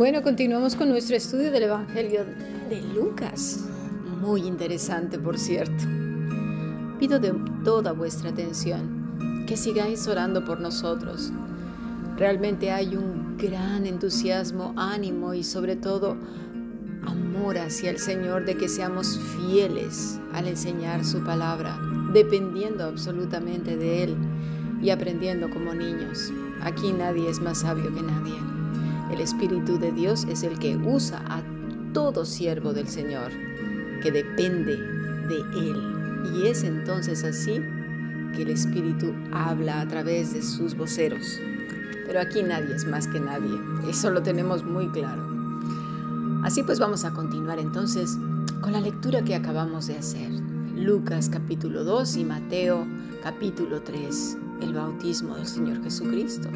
Bueno, continuamos con nuestro estudio del Evangelio de Lucas. Muy interesante, por cierto. Pido de toda vuestra atención que sigáis orando por nosotros. Realmente hay un gran entusiasmo, ánimo y sobre todo amor hacia el Señor de que seamos fieles al enseñar su palabra, dependiendo absolutamente de Él y aprendiendo como niños. Aquí nadie es más sabio que nadie. El Espíritu de Dios es el que usa a todo siervo del Señor, que depende de Él. Y es entonces así que el Espíritu habla a través de sus voceros. Pero aquí nadie es más que nadie. Eso lo tenemos muy claro. Así pues vamos a continuar entonces con la lectura que acabamos de hacer. Lucas capítulo 2 y Mateo capítulo 3, el bautismo del Señor Jesucristo.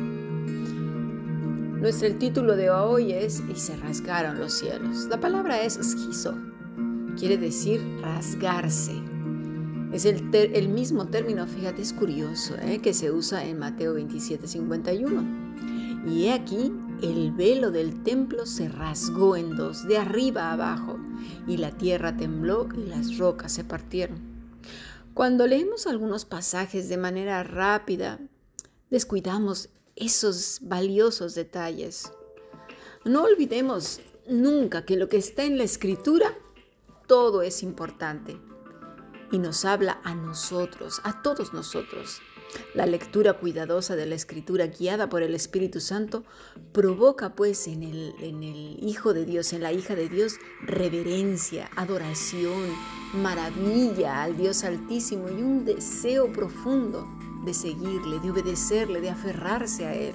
Nuestro título de hoy es Y se rasgaron los cielos. La palabra es esquizo, quiere decir rasgarse. Es el, el mismo término, fíjate, es curioso, ¿eh? que se usa en Mateo 27, 51. Y he aquí, el velo del templo se rasgó en dos, de arriba a abajo, y la tierra tembló y las rocas se partieron. Cuando leemos algunos pasajes de manera rápida, descuidamos esos valiosos detalles. No olvidemos nunca que lo que está en la escritura, todo es importante y nos habla a nosotros, a todos nosotros. La lectura cuidadosa de la escritura guiada por el Espíritu Santo provoca pues en el, Hijo de Dios, en la hija de Dios, reverencia, adoración, maravilla al Dios Altísimo y un deseo profundo de seguirle, de obedecerle, de aferrarse a Él.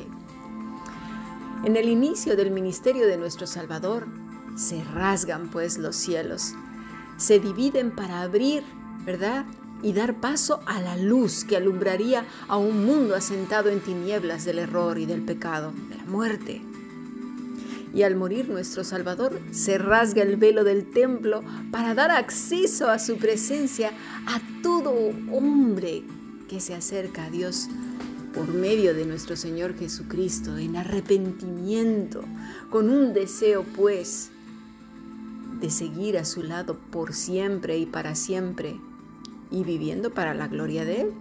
En el inicio del ministerio de nuestro Salvador, se rasgan pues los cielos, se dividen para abrir, ¿verdad? Y dar paso a la luz que alumbraría a un mundo asentado en tinieblas del error y del pecado, de la muerte. Y al morir nuestro Salvador, se rasga el velo del templo para dar acceso a su presencia a todo hombre que se acerca a Dios por medio de nuestro Señor Jesucristo en arrepentimiento, con un deseo pues de seguir a su lado por siempre y para siempre y viviendo para la gloria de Él.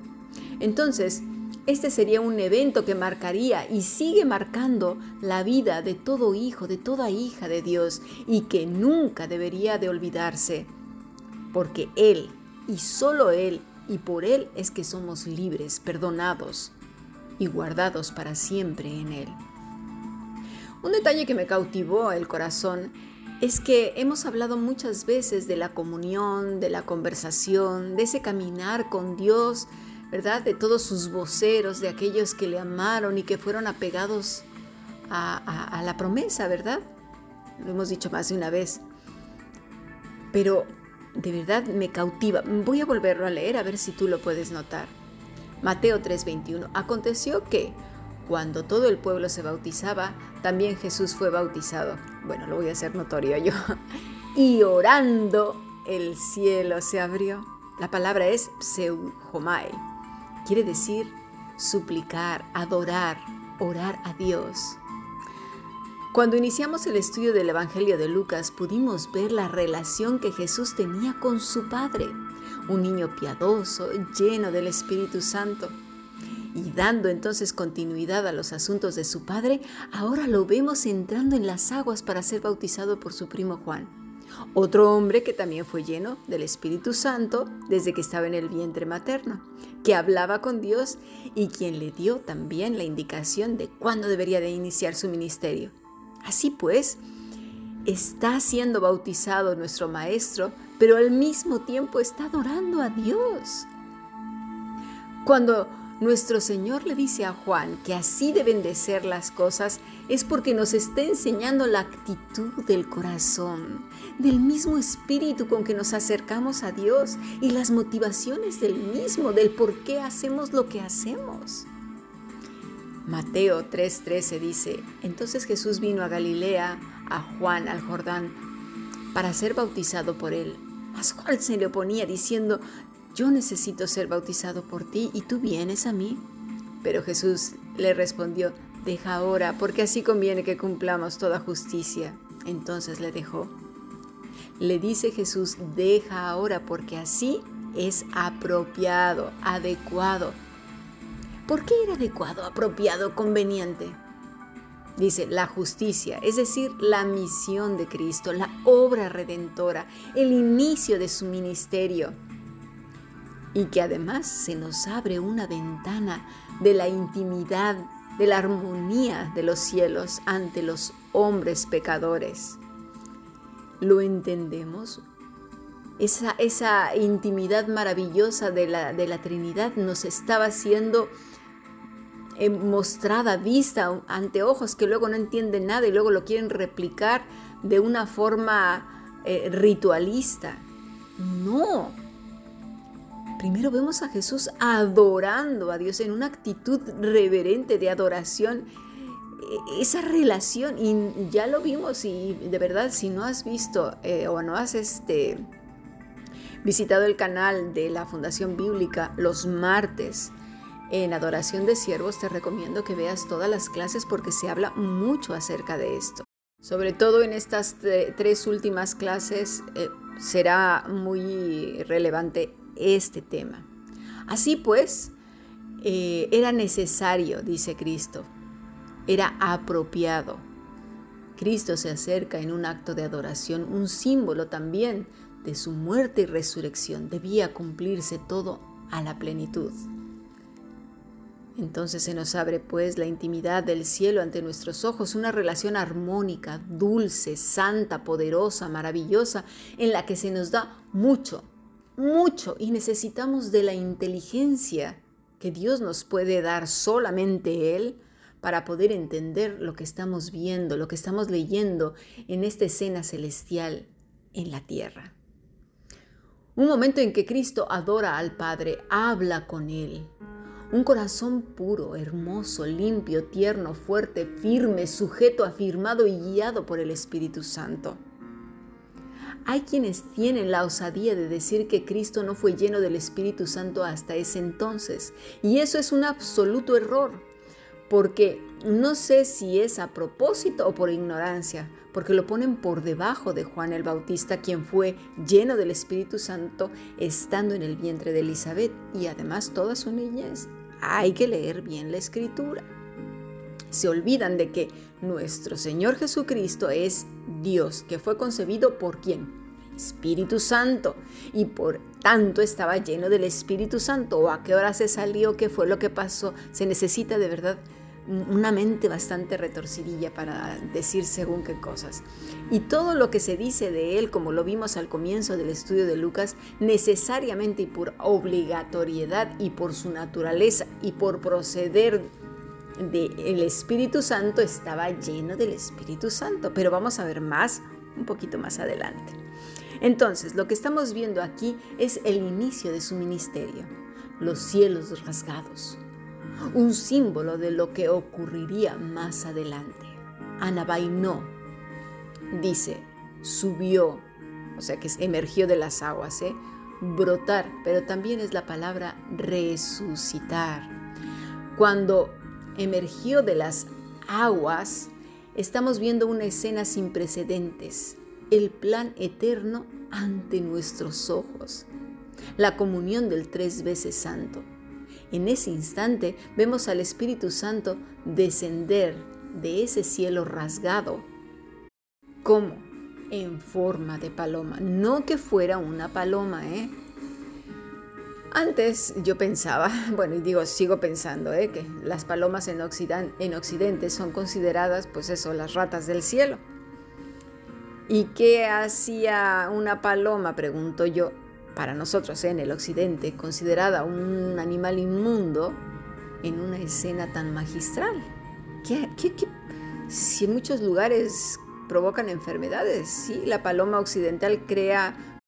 Entonces, este sería un evento que marcaría y sigue marcando la vida de todo hijo, de toda hija de Dios y que nunca debería de olvidarse, porque Él y solo Él y por Él es que somos libres, perdonados y guardados para siempre en Él. Un detalle que me cautivó el corazón es que hemos hablado muchas veces de la comunión, de la conversación, de ese caminar con Dios, ¿verdad? De todos sus voceros, de aquellos que le amaron y que fueron apegados a, a la promesa, ¿verdad? Lo hemos dicho más de una vez. Pero de verdad me cautiva. Voy a volverlo a leer a ver si tú lo puedes notar. Mateo 3:21. Aconteció que cuando todo el pueblo se bautizaba, también Jesús fue bautizado. Bueno, lo voy a hacer notorio yo. Y orando, el cielo se abrió. La palabra es pseujomai. Quiere decir suplicar, adorar, orar a Dios. Cuando iniciamos el estudio del Evangelio de Lucas pudimos ver la relación que Jesús tenía con su Padre, un niño piadoso, lleno del Espíritu Santo. Y dando entonces continuidad a los asuntos de su Padre, ahora lo vemos entrando en las aguas para ser bautizado por su primo Juan. Otro hombre que también fue lleno del Espíritu Santo desde que estaba en el vientre materno, que hablaba con Dios y quien le dio también la indicación de cuándo debería de iniciar su ministerio. Así pues, está siendo bautizado nuestro Maestro, pero al mismo tiempo está adorando a Dios. Cuando nuestro Señor le dice a Juan que así deben de ser las cosas, es porque nos está enseñando la actitud del corazón, del mismo espíritu con que nos acercamos a Dios y las motivaciones del mismo, del por qué hacemos lo que hacemos. Mateo 3:13 dice, entonces Jesús vino a Galilea, a Juan, al Jordán, para ser bautizado por él. Mas Juan se le oponía diciendo, yo necesito ser bautizado por ti y tú vienes a mí. Pero Jesús le respondió, deja ahora, porque así conviene que cumplamos toda justicia. Entonces le dejó. Le dice Jesús, deja ahora, porque así es apropiado, adecuado. ¿Por qué era adecuado, apropiado, conveniente? Dice, la justicia, es decir, la misión de Cristo, la obra redentora, el inicio de su ministerio. Y que además se nos abre una ventana de la intimidad, de la armonía de los cielos ante los hombres pecadores. ¿Lo entendemos? Esa, esa intimidad maravillosa de la, de la Trinidad nos estaba siendo eh, mostrada, vista ante ojos que luego no entienden nada y luego lo quieren replicar de una forma eh, ritualista. No. Primero vemos a Jesús adorando a Dios en una actitud reverente de adoración. E, esa relación, y ya lo vimos, y de verdad, si no has visto eh, o no has este, visitado el canal de la Fundación Bíblica los martes, en Adoración de Siervos te recomiendo que veas todas las clases porque se habla mucho acerca de esto. Sobre todo en estas tres últimas clases eh, será muy relevante este tema. Así pues, eh, era necesario, dice Cristo, era apropiado. Cristo se acerca en un acto de adoración, un símbolo también de su muerte y resurrección. Debía cumplirse todo a la plenitud. Entonces se nos abre pues la intimidad del cielo ante nuestros ojos, una relación armónica, dulce, santa, poderosa, maravillosa, en la que se nos da mucho, mucho y necesitamos de la inteligencia que Dios nos puede dar solamente Él para poder entender lo que estamos viendo, lo que estamos leyendo en esta escena celestial en la tierra. Un momento en que Cristo adora al Padre, habla con Él, un corazón puro, hermoso, limpio, tierno, fuerte, firme, sujeto, afirmado y guiado por el Espíritu Santo. Hay quienes tienen la osadía de decir que Cristo no fue lleno del Espíritu Santo hasta ese entonces, y eso es un absoluto error, porque no sé si es a propósito o por ignorancia, porque lo ponen por debajo de Juan el Bautista, quien fue lleno del Espíritu Santo estando en el vientre de Elizabeth y además toda su niñez hay que leer bien la escritura. Se olvidan de que nuestro Señor Jesucristo es Dios, que fue concebido por quién? Espíritu Santo. Y por tanto estaba lleno del Espíritu Santo. ¿O a qué hora se salió? ¿Qué fue lo que pasó? Se necesita de verdad una mente bastante retorcidilla para decir según qué cosas. Y todo lo que se dice de él, como lo vimos al comienzo del estudio de Lucas, necesariamente y por obligatoriedad y por su naturaleza y por proceder del Espíritu Santo, estaba lleno del Espíritu Santo. Pero vamos a ver más un poquito más adelante. Entonces, lo que estamos viendo aquí es el inicio de su ministerio, los cielos rasgados un símbolo de lo que ocurriría más adelante. Anabainó, dice, subió, o sea que emergió de las aguas, ¿eh? brotar, pero también es la palabra resucitar. Cuando emergió de las aguas, estamos viendo una escena sin precedentes, el plan eterno ante nuestros ojos, la comunión del tres veces santo. En ese instante vemos al Espíritu Santo descender de ese cielo rasgado. ¿Cómo? En forma de paloma. No que fuera una paloma, ¿eh? Antes yo pensaba, bueno, y digo, sigo pensando, ¿eh? que las palomas en, en Occidente son consideradas, pues eso, las ratas del cielo. ¿Y qué hacía una paloma? Pregunto yo para nosotros en el occidente, considerada un animal inmundo en una escena tan magistral. ¿Qué, si en muchos lugares provocan enfermedades, sí, la paloma occidental crea...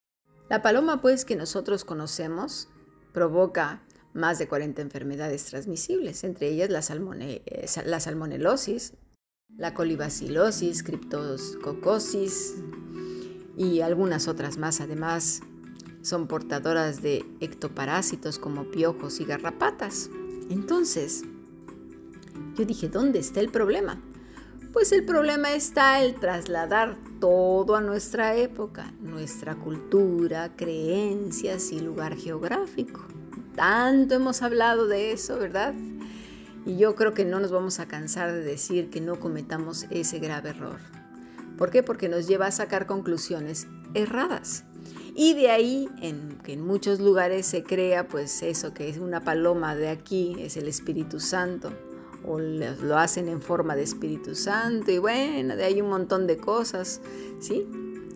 La paloma pues que nosotros conocemos provoca más de 40 enfermedades transmisibles, entre ellas la, la salmonelosis, la colibacilosis, criptococosis y algunas otras más. Además, son portadoras de ectoparásitos como piojos y garrapatas. Entonces, Yo dije, ¿dónde está el problema? Pues el problema está el trasladar todo a nuestra época, nuestra cultura, creencias y lugar geográfico. Tanto hemos hablado de eso, ¿verdad? Y yo creo que no nos vamos a cansar de decir que no cometamos ese grave error. ¿Por qué? Porque nos lleva a sacar conclusiones erradas. Y de ahí en que en muchos lugares se crea pues eso que es una paloma de aquí, es el Espíritu Santo, o lo hacen en forma de Espíritu Santo y bueno, de ahí un montón de cosas, ¿sí?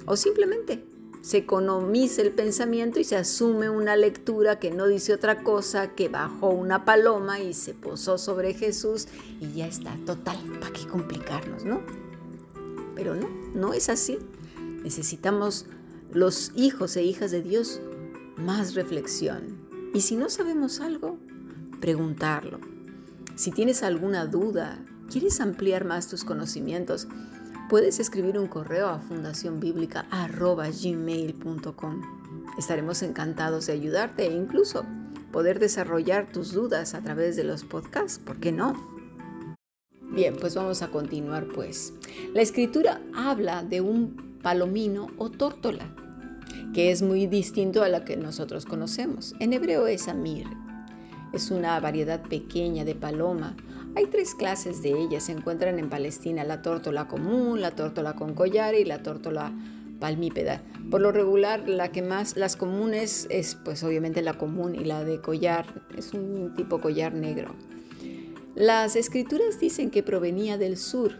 O simplemente se economiza el pensamiento y se asume una lectura que no dice otra cosa que bajó una paloma y se posó sobre Jesús y ya está, total, ¿para qué complicarnos, no? Pero no, no es así. Necesitamos los hijos e hijas de Dios más reflexión. Y si no sabemos algo, preguntarlo. Si tienes alguna duda, quieres ampliar más tus conocimientos, puedes escribir un correo a fundacionbiblica.gmail.com. Estaremos encantados de ayudarte e incluso poder desarrollar tus dudas a través de los podcasts, ¿por qué no? Bien, pues vamos a continuar pues. La escritura habla de un palomino o tórtola, que es muy distinto a la que nosotros conocemos. En hebreo es amir, es una variedad pequeña de paloma. Hay tres clases de ellas. Se encuentran en Palestina la tórtola común, la tórtola con collar y la tórtola palmípeda. Por lo regular, la que más, las comunes es pues obviamente la común y la de collar es un tipo collar negro. Las escrituras dicen que provenía del sur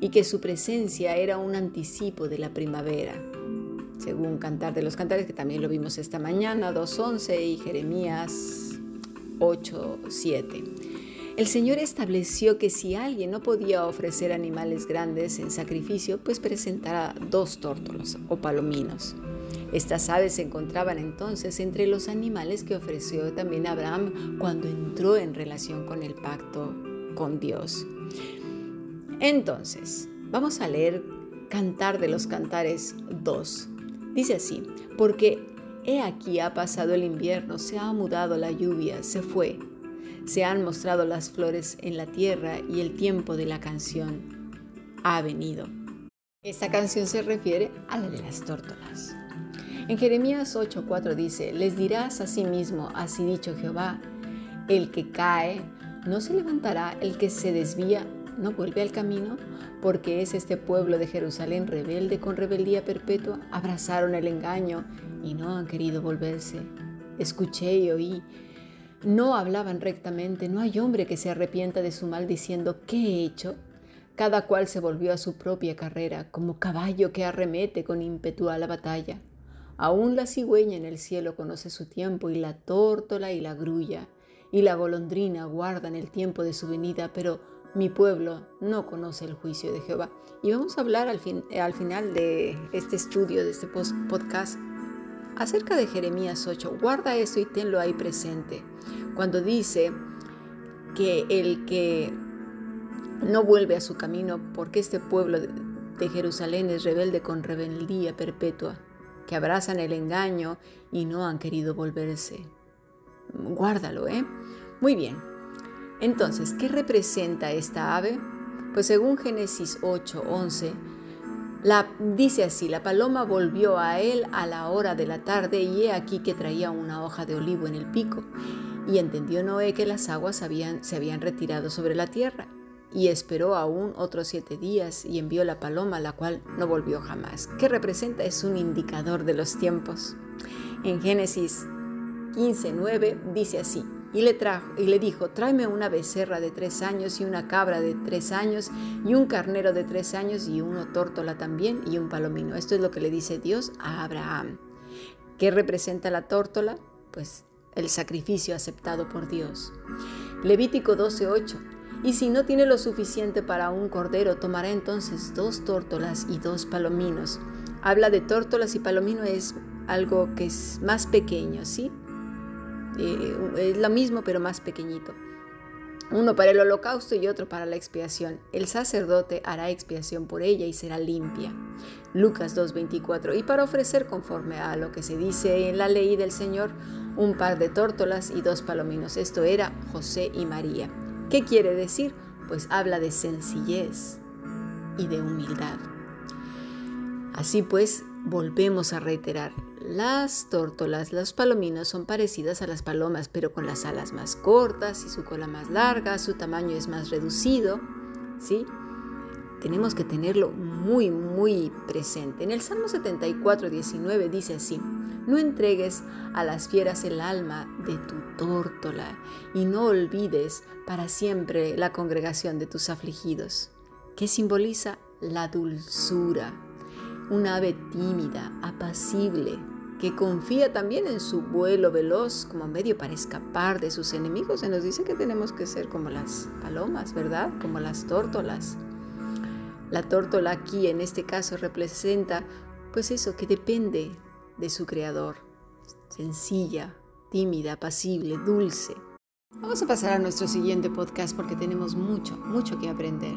y que su presencia era un anticipo de la primavera. Según Cantar de los Cantares, que también lo vimos esta mañana, 2.11 y Jeremías 8.7. El Señor estableció que si alguien no podía ofrecer animales grandes en sacrificio, pues presentara dos tórtolos o palominos. Estas aves se encontraban entonces entre los animales que ofreció también Abraham cuando entró en relación con el pacto con Dios. Entonces, vamos a leer Cantar de los Cantares 2. Dice así, porque He aquí ha pasado el invierno, se ha mudado la lluvia, se fue. Se han mostrado las flores en la tierra y el tiempo de la canción ha venido. Esta canción se refiere a la de las tórtolas. En Jeremías 8:4 dice, les dirás a sí mismo, así dicho Jehová, el que cae no se levantará, el que se desvía no vuelve al camino, porque es este pueblo de Jerusalén rebelde con rebeldía perpetua, abrazaron el engaño y no han querido volverse. Escuché y oí. No hablaban rectamente, no hay hombre que se arrepienta de su mal diciendo, ¿qué he hecho? Cada cual se volvió a su propia carrera, como caballo que arremete con ímpetu a la batalla. Aún la cigüeña en el cielo conoce su tiempo, y la tórtola y la grulla, y la golondrina guardan el tiempo de su venida, pero mi pueblo no conoce el juicio de Jehová. Y vamos a hablar al, fin, al final de este estudio, de este podcast, acerca de Jeremías 8. Guarda eso y tenlo ahí presente. Cuando dice que el que no vuelve a su camino porque este pueblo de Jerusalén es rebelde con rebeldía perpetua, que abrazan el engaño y no han querido volverse. Guárdalo, ¿eh? Muy bien. Entonces, ¿qué representa esta ave? Pues según Génesis 8, 11, dice así, la paloma volvió a él a la hora de la tarde y he aquí que traía una hoja de olivo en el pico. Y entendió Noé que las aguas se habían retirado sobre la tierra. Y esperó aún otros siete días y envió la paloma, la cual no volvió jamás. ¿Qué representa? Es un indicador de los tiempos. En Génesis 15, 9 dice así, y le, trajo, dijo, tráeme una becerra de tres años y una cabra de tres años y un carnero de tres años y uno tórtola también y un palomino. Esto es lo que le dice Dios a Abraham. ¿Qué representa la tórtola? Pues el sacrificio aceptado por Dios. Levítico 12:8. Y si no tiene lo suficiente para un cordero, tomará entonces dos tórtolas y dos palominos. Habla de tórtolas y palomino es algo que es más pequeño, ¿sí? Eh, es lo mismo pero más pequeñito. Uno para el holocausto y otro para la expiación. El sacerdote hará expiación por ella y será limpia. Lucas 2.24. Y para ofrecer conforme a lo que se dice en la ley del Señor, un par de tórtolas y dos palominos. Esto era José y María. ¿Qué quiere decir? pues habla de sencillez y de humildad. Así pues, volvemos a reiterar, las tórtolas, las palominas son parecidas a las palomas, pero con las alas más cortas y su cola más larga, su tamaño es más reducido, ¿sí? Tenemos que tenerlo muy, muy presente. En el Salmo 74, 19 dice así, no entregues a las fieras el alma de tu tórtola y no olvides para siempre la congregación de tus afligidos, que simboliza la dulzura, una ave tímida, apacible, que confía también en su vuelo veloz como medio para escapar de sus enemigos. Se nos dice que tenemos que ser como las palomas, ¿verdad? Como las tórtolas. La tórtola aquí en este caso representa pues eso que depende de su creador. Sencilla, tímida, apacible, dulce. Vamos a pasar a nuestro siguiente podcast porque tenemos mucho, mucho que aprender.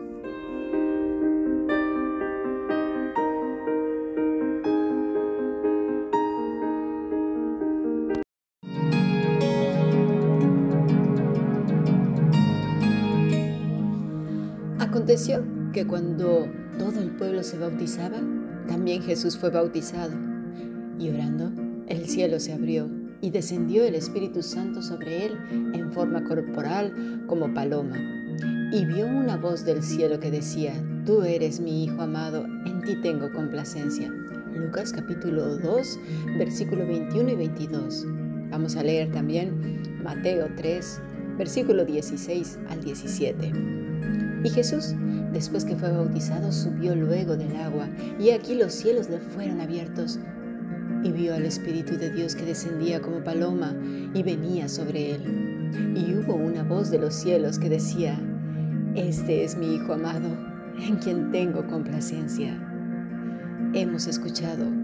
Aconteció que cuando todo el pueblo se bautizaba, también Jesús fue bautizado. Y orando, el cielo se abrió y descendió el Espíritu Santo sobre él en forma corporal como paloma y vio una voz del cielo que decía, Tú eres mi Hijo amado, en ti tengo complacencia. Lucas capítulo 2, versículo 21 y 22. Vamos a leer también Mateo 3, versículo 16 al 17. Y Jesús, después que fue bautizado, subió luego del agua, y aquí los cielos le fueron abiertos, y vio al Espíritu de Dios que descendía como paloma y venía sobre él. Y hubo una voz de los cielos que decía, este es mi Hijo amado, en quien tengo complacencia. Hemos escuchado.